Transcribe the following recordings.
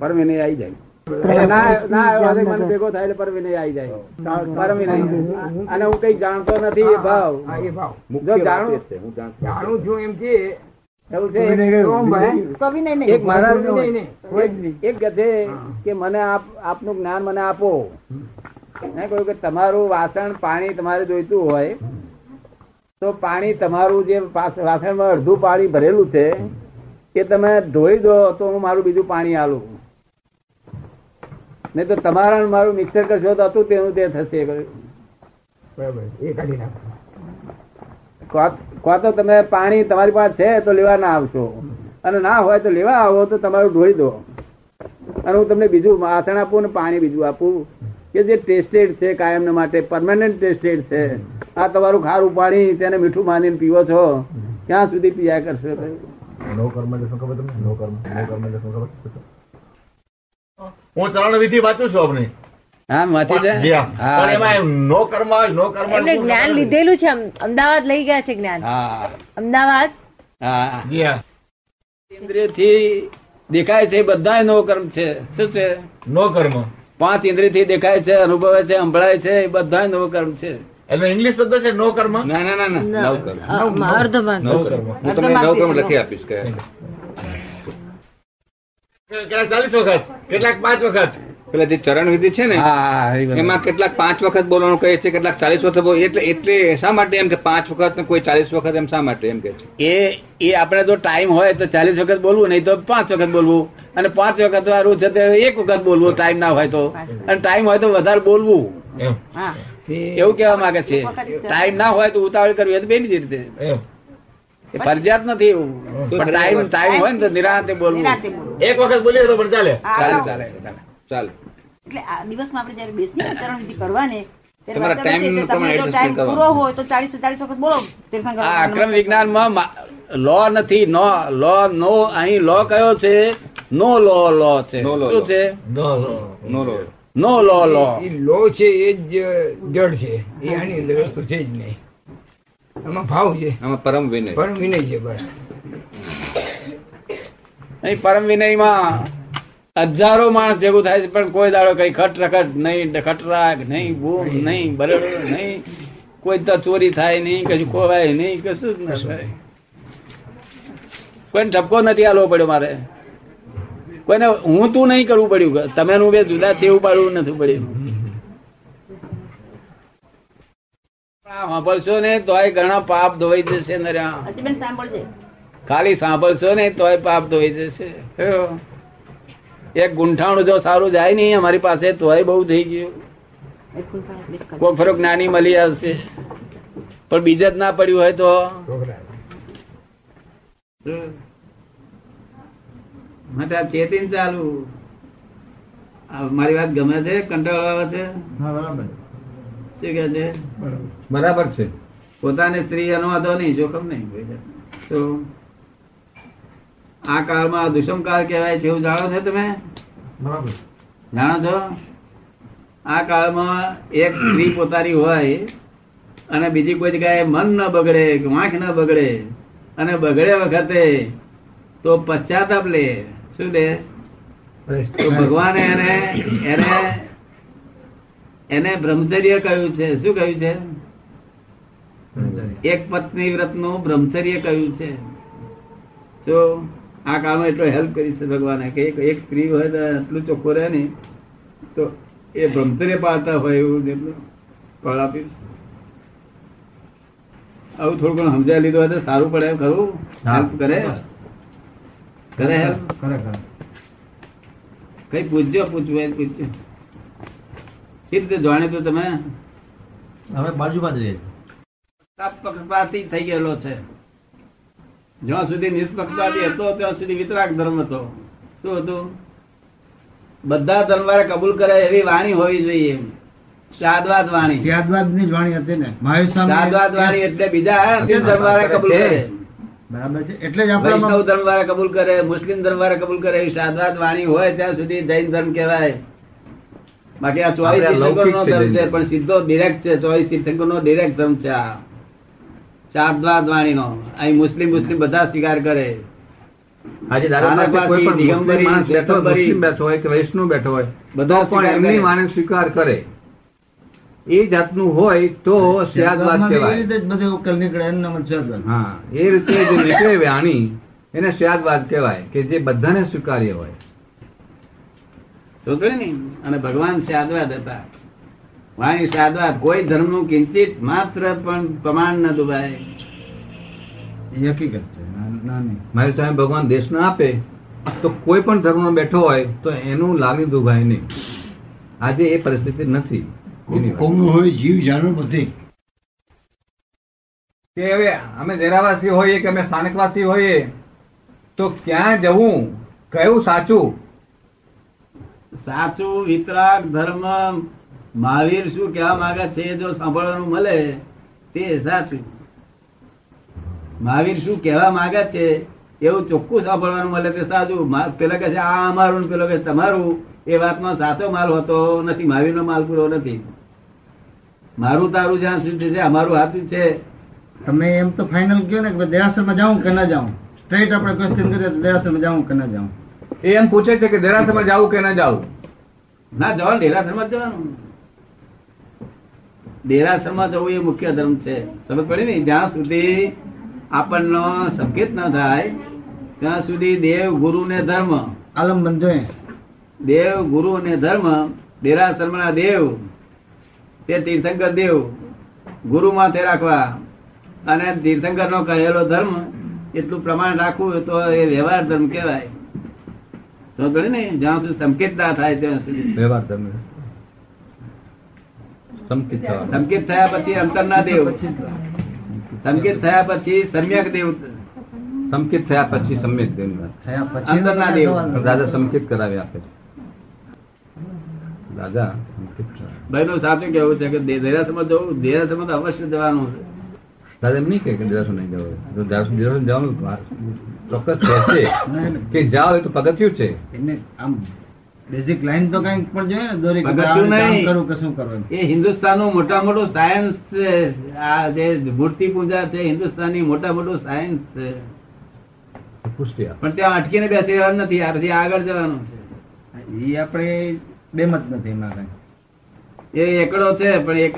પરમ વિનય આવી જાય. ના ભેગો થાય એટલે આવી જાય. અને હું કઈ જાણતો નથી એ ભાવ. હા, એ ભાવ. જો જાણું જાણું છું એમ કે એક. એક મને આપ આપનું જ્ઞાન મને આપો. મેં કહ્યું કે તમારું વાસણ પાણી તમારે જોઈતું હોય તો પાણી તમારું જે વાસણમાં અડધું પાણી ભરેલું છે એ તમે ધોઈ દો તો હું મારું બીજું પાણી આલું નહીં તો તમારા મારું મિક્સર કરશો તો હતું તેનું તે થશે. કો- તો તમે પાણી તમારી પાસે છે તો લેવા ના આવશો. અને ના હોય તો લેવા આવો તો તમારું ધોઈ દો. અને હું તમને બીજું આસણ આપું ને પાણી બીજું આપું કે જે ટેસ્ટેડ છે કાયમ માટે પરમાનન્ટ ટેસ્ટેડ છે. આ તમારું ખારું પાણી તેને મીઠું માનીને પીવો છો. ક્યાં સુધી પીયા કરશો નો કર્મ એટલે શું ખબર તમને? નો કર્મ. નો કર્મ એટલે શું ખબર? હું ચરણ વિધિ વાંચું છું આપની. હા વાંચી જી હા. જાય પણ એમાં નો કર્મ નો કર્મ એમને જ્ઞાન લીધેલું છે. અમદાવાદ લઈ ગયા છે જ્ઞાન. અમદાવાદ. ઇન્દ્રિયથી દેખાય છે બધા નો કર્મ છે. શું છે? નો કર્મ. પાંચ ઇન્દ્રિયથી દેખાય છે અનુભવે છે સંભળાય છે એ બધા નો કર્મ છે. એનો ઇંગ્લિશ શબ્દ છે નો કર્મ? ના ના ના ના. નવ કર્મ. અર્ધમાં. નો કર્મ. હું તમને નવ કર્મ લખી આપીશ કે ચાલીસ વખત? કેટલાક પાંચ વખત? પેલા જે ચરણ વિધિ છે ને. એમાં કેટલાક પાંચ વખત બોલવાનું કહે છે કેટલાક ચાલીસ વખત બોલ એટલે એટલે શા માટે એમ કે પાંચ વખત ને કોઈ ચાલીસ વખત એમ શા માટે એમ કે છે? એ એ આપણે જો ટાઈમ હોય તો ચાલીસ વખત બોલવું નહીં તો પાંચ વખત બોલવું. અને પાંચ વખત વાળું છે તે એક વખત બોલવું ટાઈમ ના હોય તો. અને ટાઈમ હોય તો વધારે બોલવું. એમ. એવું કેવા માંગે છે. ટાઈમ ના હોય તો ઉતાવળ કરવી હોય તો બેની જ રીતે. એ ફરજિયાત નથી એવું. ટાઈમ ટાઈમ હોય ને તો નિરાંતે બોલવું. એક વખત બોલીએ તો પણ ચાલે. ચાલે ચાલે ચાલે. ચાલે. એટલે આ દિવસમાં આપણે જયારે બેસની વિધિ કરવાની અક્રમ વિજ્ઞાનમાં લો નથી. નો લો નો અહીં લો કયો છે? નો લો લો છે. શું છે? નો લો નો લો નો લો લો. એ લો છે એ જ જડ છે. એ આની અંદર વસ્તુ છે જ નહીં. આમાં ભાવ છે. આમાં પરમ વિનય. પરમ વિનય છે બસ. નહીં પરમ વિનયમાં હજારો માણસ ભેગું થાય છે પણ કોઈ દાડો કઈ ખટ રખટ નહીં ખટરાક નહીં બૂમ નહીં. બરડ નહીં. કોઈ તો ચોરી થાય નહીં કશું ખોવાય નહીં કશું જ ન થાય. કોઈ ઠપકો નથી આલવો પડ્યો મારે. કોઈને હું તું નહીં કરવું પડ્યું. તમે હું બે જુદા છે એવું પાડવું નથી પડ્યું. સાંભળશો ને તોય ઘણા પાપ ધોઈ જશે નર્યા ખાલી સાંભળશો ને તોય પાપ ધોઈ જશે. એક ગુંઠાણું જો સારું જાય નહીં અમારી પાસે તોય બહુ થઈ ગયું. કોઈ ફરક નાની મળી આવશે. પણ બીજે જ ના પડ્યું હોય તો? માટે આ ચેતીને ચાલુ. મારી વાત ગમે છે? કંટાળો આવે છે? શું કે છે? બરાબર. છે. પોતાની સ્ત્રી એનો વાંધો નહીં જોખમ નહીં. તો આ કાળમાં દુષ્મ કાળ કહેવાય છે એવું જાણો છો તમે? બરાબર. જાણો છો? આ કાળમાં એક સ્ત્રી પોતાની હોય અને બીજી કોઈ જગ્યાએ મન ન બગડે વાંખ ન બગડે અને બગડે વખતે તો પશ્ચાતાપ લે. શું બે? તો ભગવાને એને એને એને બ્રહ્મચર્ય કહ્યું છે. શું કહ્યું છે? એક પત્ની વ્રતનું બ્રહ્મચર્ય કહ્યું છે. તો આ કામ એટલો હેલ્પ કરી છે ભગવાને કે એક સ્ત્રી હોય તો એટલું ચોખ્ખું રહે ને તો એ બ્રહ્મચર્ય પાડતા હોય એવું જેટલું ફળ આપ્યું છે. આવું થોડું ઘણું સમજાવી લીધું હોય તો સારું પડે ખરું. હેલ્પ કરે. હેલ્પ કઈ પૂછજો પૂછવું પૂછજો. સિદ્ધ જાણે તો તમે? હવે બાજુમાં જ પક્ષપાતી થઈ ગયેલો છે. જ્યાં સુધી નિષ્પક્ષપાતી હતો ત્યાં સુધી વિતરાક ધર્મ હતો. શું હતું? બધા ધર્મવાળા કબૂલ કરે એવી વાણી હોવી જોઈએ. શાદવાદ વાણી. શાદવાદની જ વાણી હતી ને. શાદવાદ વાણી એટલે બીજા ધર્મવાળા કબૂલ કરે. બરાબર છે? એટલે જ વૈષ્ણવ ધર્મ વાળા કબૂલ કરે મુસ્લિમ ધર્મ વાળા કબૂલ કરે એવી સાદવાદ વાણી હોય ત્યાં સુધી જૈન ધર્મ કહેવાય. બાકી આ ચોવીસ તીર્થંકર નો ધર્મ છે પણ સીધો ડિરેક્ટ છે ચોવીસ તીર્થંકર નો ડિરેક્ટ ધર્મ છે આ. સાદવાદ વાણી નો અહીં મુસ્લિમ મુસ્લિમ બધા સ્વીકાર કરે. આજે કોઈ પણ બેઠો હોય, કે વૈષ્ણવ બેઠો હોય બધા એમની. વાણી સ્વીકાર કરે. એ જાતનું હોય તો સ્યાદવાદ એ રીતે બધે ઉકેલ નીકળે એનું નામ હા એ રીતે જે નીકળે વાણી એને સ્યાદવાદ કહેવાય કે જે બધાને સ્વીકાર્ય હોય. તો ને અને ભગવાન સાદવાદ હતા. વાણી સાદવાદ કોઈ ધર્મનું કિંચિત માત્ર પણ પ્રમાણ ન દુભાય. એ હકીકત છે. મારી સામે ભગવાન દેશ ના આપે તો કોઈ પણ ધર્મમાં બેઠો હોય તો એનું લાગણી દુભાય નહીં. આજે એ પરિસ્થિતિ નથી. એની કોમનું હોય જીવ જાનવર બધે. કે હવે અમે દેરાવાસી હોઈએ કે અમે સ્થાનકવાસી હોઈએ તો ક્યાં જવું? કયું સાચું? સાચું વિતરાગ ધર્મ મહાવીર શું કહેવા માંગે છે જો સાંભળવાનું મળે તે સાચું. મહાવીર શું કહેવા માંગે છે એવું ચોખ્ખું સાંભળવાનું મળે તે સાચું. પેલા કહે છે આ અમારું પેલો કહે તમારું. એ વાતમાં સાચો માલ હોતો નથી મહાવીરનો માલ પૂરો નથી. મારું તારું જ્યાં સુધી છે અમારું હાથું છે. તમે એમ તો ફાઇનલ કયો ને કે દેરાસરમાં જાઉં કે ના જાઉં? સ્ટ્રેટ આપણે ક્વેશ્ચન કરીએ તો દેરાસરમાં જાઉં કે ના જાઉં? એ એમ પૂછે છે કે દેરાસરમાં જવું કે ના જવું ના જવાનું ડેરાસરમાં જ જવાનું. ડેરાસરમાં જવું એ મુખ્ય ધર્મ છે. સમજ પડી ને? જ્યાં સુધી આપણનો સંકેત ન થાય ત્યાં સુધી દેવ ગુરુ ને ધર્મ. આલમ બંધ દેવ ગુરુ અને ધર્મ ડેરાસરમાં દેવ તે તીર્થંકર દેવ ગુરુ માથે રાખવા. અને તીર્થંકર નો કહેલો ધર્મ એટલું પ્રમાણ રાખવું તો એ વ્યવહાર ધર્મ કહેવાય. તો ગણે ને જ્યાં સુધી સંકેત ના થાય ત્યાં સુધી. વ્યવહાર ધર્મ. સંકેત થયા પછી અંતરના દેવ. સંકેત થયા પછી સમ્યક દેવ. સંકેત થયા પછી સમ્યક દેવ. થયા પછી અંદરના દેવ. પણ દાદા સંકેત કરાવી આપે છે. દાદા ભાઈ નું સાચું કેવું છે કે દેરાસરમાં જવું દેરાસરમાં તો અવશ્ય જવાનું છે. દાદા એમ નહીં કે દેરાસર નહીં જવું. દેરાસર દેરાસર જવાનું ચોક્કસ છે કે જાઓ એ તો પગથિયું છે. એમને આમ બેઝિક લાઈન તો કંઈક પણ જોઈએ ને દરેક. કરું કે શું કરવું એ હિન્દુસ્તાનનું મોટા મોટું સાયન્સ છે. આ જે મૂર્તિ પૂજા છે હિન્દુસ્તાનની મોટા મોટું સાયન્સ છે પણ ત્યાં અટકીને બેસી રહેવાનું નથી આથી આગળ જવાનું છે. એ આપણે બેમત નથી એમાં કઈ. એ એકડો છે પણ એક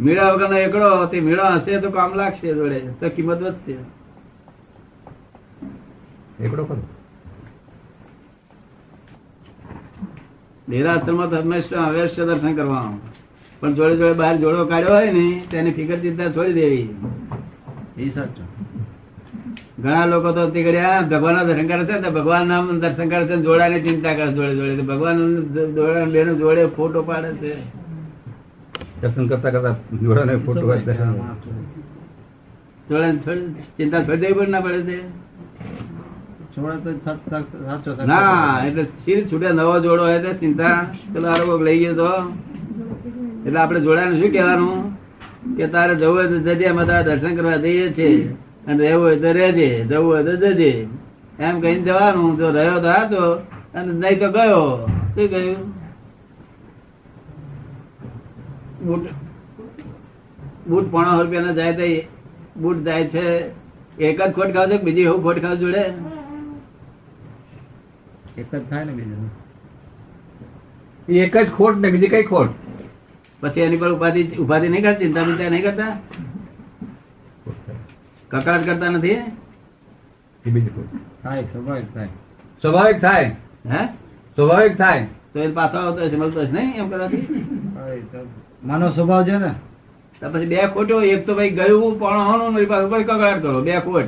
મીડા વગરનો એકડો તે મીડા હશે તો કામ લાગશે જોડે તો કિંમત વધશે. એકડો કરો નિરાશ્રમમાં તો હંમેશા અવશ્ય દર્શન કરવાનું. પણ જોડે જોડે બહાર જોડો કાઢ્યો હોય ને તેની ફિકર ચિંતા છોડી દેવી. એ સાચું. ઘણા લોકો તો તે ભગવાન દર્શન કરે છે ભગવાન નામ દર્શન કરે છે જોડાની ચિંતા કરે જોડે જોડે. ભગવાન જોડા બેનો જોડે ફોટો પાડે છે. દર્શન કરતા કરતા જોડાને ફોટો પાડે જોડે ચિંતા છોડી દેવી પણ ના પડે તે છોડે તો સાચ- સાચ- સાચો સાચો. ના એટલે શીર છૂટે નવો જોડો હોય તો ચિંતા. પેલો આરો લઈ ગયો તો. એટલે આપણે જોડાને શું કહેવાનું? કે તારે જવું હોય તો જજે અમે તારા દર્શન કરવા જઈએ છે અને રહેવું હોય તો રહેજે જવું હોય તો જજે. એમ કહીને જવાનું જો રહ્યો તો હતો અને નહીં તો ગયો શું કહ્યું? બુટ બુટ પોણા રૂપિયાના જાય તો બુટ જાય છે એક જ ખોટ ખાવ છે બીજી એવું ખોટ ખાવ જોડે? એક જ થાય ને બીજું એક જ ખોટ ને બીજી કઈ ખોટ? પછી એની પર ઉપાધિ ઉપાધિ નહીં કરતા ચિંતા બિંતા નહીં કરતા? કકડાટ કરતા નથી? એ થાય સ્વાભાવિક થાય. સ્વાભાવિક થાય. હે? સ્વાભાવિક થાય. તો એ પાછો આવતો હશે મળતો હશે નહીં એમ કરવાથી? માનવ સ્વભાવ છે ને. તો પછી બે ખોટો એક તો ભાઈ ગયું પણ હોનું મારી પાસે ભાઈ કકડાટ કરો બે ખોટ.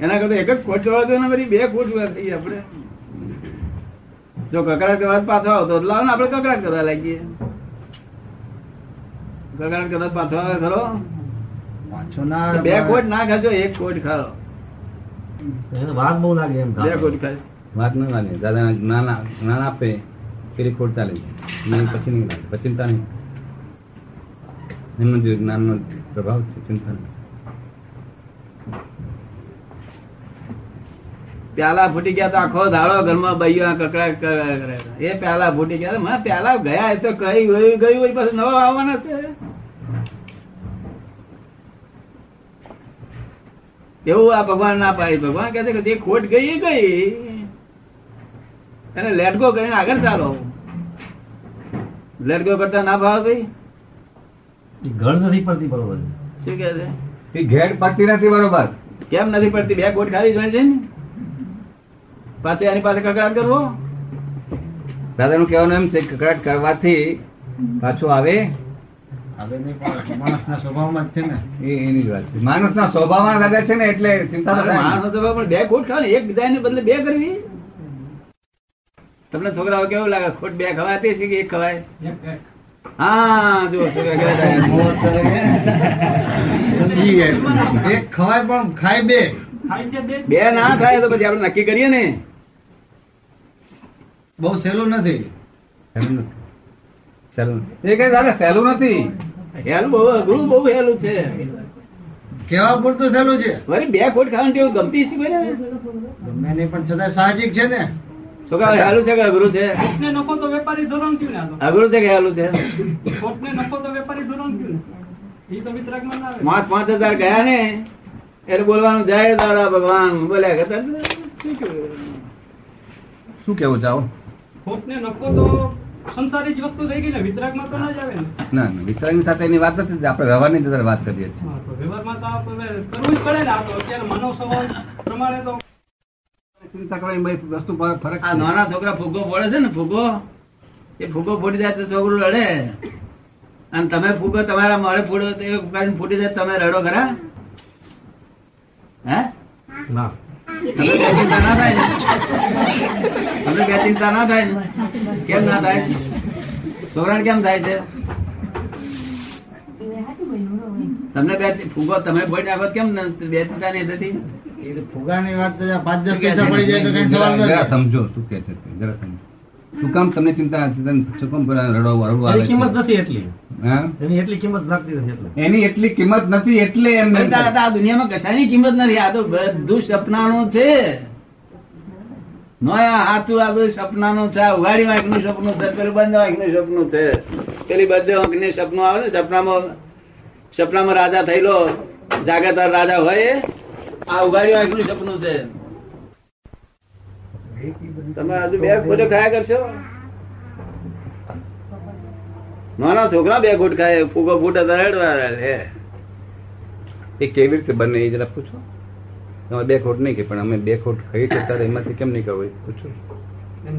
એના કરતા એક જ ખોટ જવા દો ને મારી બે ખોટ થઈ આપણે. જો કકડાટ કરવા પાછો આવતો તો લાવો ને આપણે કકડાટ કરવા લાગીએ. કકડાટ કરવા પાછો આવે ખરો. પાછો ના બે કોટ ના ખાજો એક કોટ ખાઓ. વાઘ બહુ લાગે એમ બે કોટ ખાય વાઘ ના લાગે. દાદા જ્ઞાન જ્ઞાન આપે પેલી ખોટ ચાલે નહીં પછી નહીં લાગે પછી ચિંતા નહીં. એમનો જે જ્ઞાનનો પ્રભાવ છે ચિંતા નહીં પ્યાલા ફૂટી ગયા તો આખો દાડો ઘરમાં બૈયા કકડા કરે. એ પ્યાલા ફૂટી ગયા માં પ્યાલા ગયા એ તો કઈ ગયું ગયું પછી નવો નવા આવવાના છે. એવું આ ભગવાન ના પાડી. ભગવાન કહે છે કે જે ખોટ ગઈ ગઈ. અને લેટગો કરીને આગળ ચાલો. લેટગો કરતા ના ભાવ ભાઈ? ઘર નથી પડતી બરોબર. શું કે છે? એ ઘેર પડતી નથી બરોબર. કેમ નથી પડતી? બે ગોટ ખાવી જોઈએ છે ને. પાછી એની પાસે કકડાટ કરવો. દાદાનું કહેવાનું એમ છે કકડાટ કરવાથી પાછો આવે માણસના સ્વભાવમાં જ છે ને. એ એની વાત છે. માણસના સ્વભાવમાં દાદા છે ને એટલે ચિંતા પણ બે ખોટ ખાવ ને એક બીજાને બદલે બે કરવી? તમને છોકરાઓ કેવું લાગે? ખોટ બે ખવાતી છે કે એક ખવાય? હા જો. એક ખવાય પણ ખાય બે. બે? ના થાય તો પછી આપણે નક્કી કરીએ ને. બહુ સહેલું નથી. સહેલું. એ કઈ દાદા સહેલું નથી? હેલું બહુ અઘરું બહુ હેલું છે. કેવા પૂરતું સહેલું છે? વળી બે ખોટ ખાવાની ટેવ ગમતી છે કોઈને? ગમે નહીં પણ છતાં સાહજિક છે ને. છોકરા હેલું છે કે અઘરું છે? નફો તો વેપારી ધોરણ કયું ને અઘરું છે કે હેલું છે? ખોટને નફો તો વેપારી ધોરણ કયું? ને? ઈ તો વિતરાગમાં ના પાંચ પાંચ હજાર ગયા ને એટલે બોલવાનું જાય દાદા ભગવાન. બોલ્યા કરતા શું કેવું? ચાવો ખોટને નફો તો સંસારી જ વસ્તુ થઈ ગઈ ને વિતરાગમાં તો ના જ આવે ને. ના ના વિતરાગ સાથે એની વાત નથી આપણે વ્યવહારની અંદર વાત કરીએ છીએ. હા, તો વ્યવહારમાં તો કરવું જ પડે ને આ તો. અત્યારે માનવ સ્વભાવ પ્રમાણે તો ચિંતા કરવાની વસ્તુ ફરક આ નાના છોકરા ફુગ્ગો ફોડે છે ને ફુગ્ગો એ ફુગ્ગો ફૂટી જાય તો છોકરું રડે. અને તમે ફુગ્ગો તમારા મળે ફોડો તો એ કરીને ફૂટી જાય તમે રડો ખરા? હે? ના. તમને બે ચિંતા ના થાય ને. તમને બે ચિંતા ના થાય ને કેમ ના થાય? સોરણ કેમ થાય છે? તમને બે ફુગ્ગો તમે ભોઈ નાખો કેમ ન- બે ચિંતા નહીં થતી ફુગાની વાત પાંચ દસ પૈસા પડી જાય તો કઈ સવાલ સમજો તું કે જરા સમજો. શું કામ તમને ચિંતા ચિંતા- શું કામ રડો કિંમત નથી એટલી. એની એટલી કિંમત લાગતી નથી એટલે. એની એટલી કિંમત નથી એટલે એમ આ દુનિયામાં કશાની કિંમત નથી. આ તો બધું સપનાનું છે. નો આ આ બધું સપનાનું છે. ઉઘાડી વાંક સપનું છે પેલું બંધ વાંક સપનું છે. પેલી બધે સપનું આવે ને સપનામાં સપનામાં રાજા થયેલો જાગતાર રાજા હોય આ ઉઘાડી વાંકનું સપનું છે. તમે હજુ બે ખોટો ખાયા કરશો? નાના છોકરા બે ખોટ ખાય ફૂગો ફૂટે રડવા રે એ કેવી રીતે બને એ જરા પૂછો. તમે બે ખોટ નહીં કે પણ અમે બે ખોટ ખાઈ તો ત્યારે એમાંથી કેમ નીકળવું પૂછો.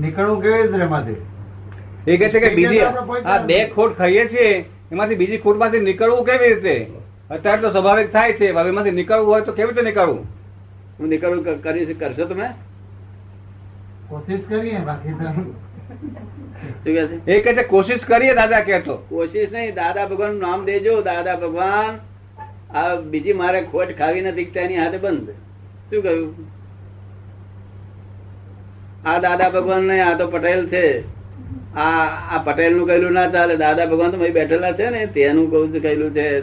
નીકળવું કેવી રીતે એમાંથી? એ કે છે કે બીજી આ બે ખોટ ખાઈએ છીએ એમાંથી બીજી ખોટમાંથી નીકળવું કેવી રીતે? અત્યારે તો સ્વાભાવિક થાય છે હવે એમાંથી નીકળવું હોય તો કેવી રીતે નીકળવું? હું નીકળું કરી કરશો તમે? કોશિશ કરીએ બાકી એ કહે કોશિશ કરીએ દાદા કેતો કોશિશ નહીં દાદા ભગવાનનું નામ દેજો દાદા ભગવાન આ બીજી મારે ખોટ ખાવી નથી તેની હાથે બંધ. શું કહ્યું? આ દાદા ભગવાન ને આ તો પટેલ છે. આ આ પટેલનું કહેલું ના ચાલે દાદા ભગવાન તો બેઠેલા છે ને તેનું કઉ કહેલું છે.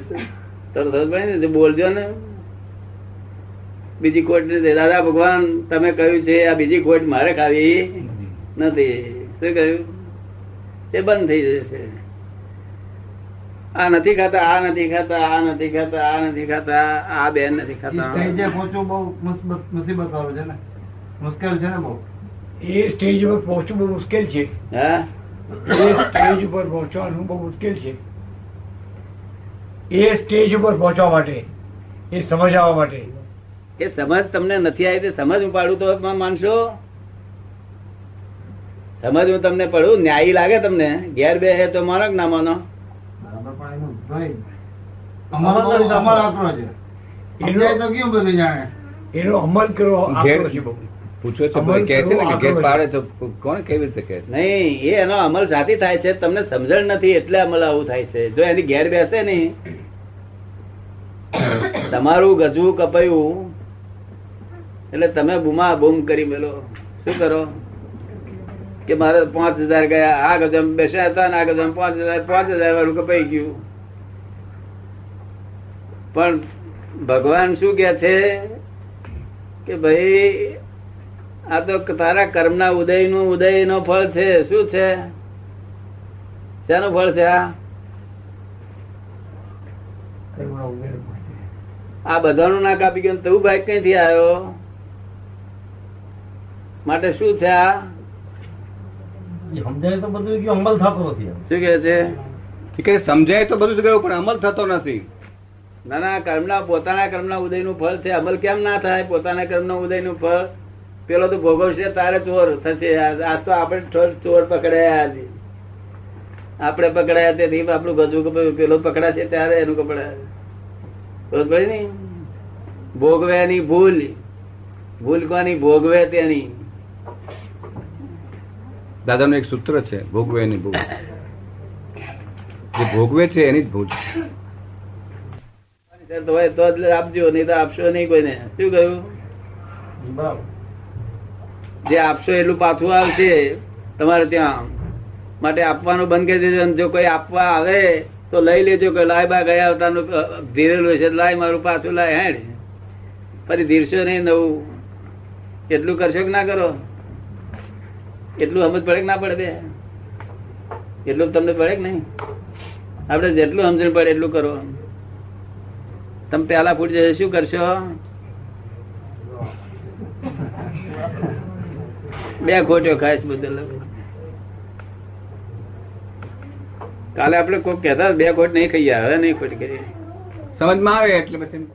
તરત બોલજો ને. બીજી ખોટ નથી. દાદા ભગવાન તમે કહ્યું છે આ બીજી ખોટ મારે ખાવી નથી. શું કહ્યું? એ બંધ થઈ જશે આ નથી ખાતા આ નથી ખાતા આ નથી ખાતા આ નથી ખાતા આ બેન નથી ખાતા. પહોંચવું બહુ મુસીબત મુસીબત વાળું છે ને? મુશ્કેલ છે ને બહુ? એ સ્ટેજ ઉપર પહોંચવું બહુ મુશ્કેલ છે. હા? એ સ્ટેજ ઉપર પહોંચવાનું બહુ મુશ્કેલ છે. એ સ્ટેજ ઉપર પહોંચવા માટે એ સમજાવવા માટે. એ સમજ તમને નથી આવી સમજ હું પાડું તો માનશો? સમજ હું તમને પડું ન્યાયી લાગે તમને? ઘેર બે હે તો માનો કે ના માનો? બરાબર પણ એનું ભાઈ અમારો તો અમારો આંકડો છે. સમજાય તો કેવું બધું જાણે? એનો અમલ કરવો ઘેર આકરો છે બહુ. પૂછો છે અમલ કે છે ને કે કરવો ઘેર આગળ પાડે તો કોણ કેવી રીતે કહે છે? નહીં એ એનો અમલ સાથી થાય છે. તમને સમજણ નથી એટલે અમલ આવું થાય છે. જો એની ઘેર બેસે નહીં તમારું ગજવું કપાયું એટલે તમે બુમા બૂમ કરી મેલો શું કરો? કે મારે પાંચ હજાર ગયા આ ગજમ બેસ્યા હતા ને આ ગજમ પાંચ હજાર પાંચ હજાર વાળું કપાઈ ગયું. પણ ભગવાન શું કે છે? કે ભાઈ આ તો તારા કર્મના ઉદયનું ઉદય નો ફળ છે. શું છે? શેનું ફળ છે આ? આ બધાનું ના કાપી ગયું તું બાઈક ક્યાંથી આવ્યો? માટે શું છે સમજાય તો બધું ગયું અમલ થતો નથી શું કે છે? કે સમજાય તો બધું ગયું પણ અમલ થતો નથી. ના ના કર્મના પોતાના કર્મના ઉદયનું ફળ છે. અમલ કેમ ના થાય? પોતાના કર્મના ઉદયનું ફળ? પેલો તો ભોગવશે તારે ચોર થશે. આ તો આપણે ચોર- ચોર પકડાયા આજે. આપણે પકડાયા તેથી આપણું ગજુ. પેલો પકડાશે ત્યારે એનું કપડાય ખબર પડી ને? ભોગવે એની ભૂલ. ભૂલ કોની? ભોગવે તેની. દાદાનું એક સૂત્ર છે ભોગવે એની ભૂલ. જે ભોગવે છે એની જ ભૂલ. હોય તો જ આપજો નહીં તો આપશો નહીં કોઈને. શું કહ્યું? જે આપશો એટલું પાછું આવશે તમારે ત્યાં. માટે આપવાનું બંધ કરી દેજો જો કોઈ આપવા આવે તો લઈ લેજો કે લાય બા ગયા અવતારનું ધીરેલું છે લાય મારું પાછું લાય હેડ. ફરી ધીરશો નહીં નવું. એટલું કરશો કે ના કરો? એટલું સમજ પડે કે ના પડે બે? એટલું તમને પડે કે નહીં? આપણે જેટલું સમજણ પડે એટલું કરો. તમે પેલા ફૂટ જશે, શું કરશો? બે ખોટ્યો ખાઈશ બદલ. કાલે આપણે કોઈ કહેતા બે ખોટ નહીં ખાઈએ, હવે નહીં ખોટ કરીએ. સમજમાં આવે એટલે પછી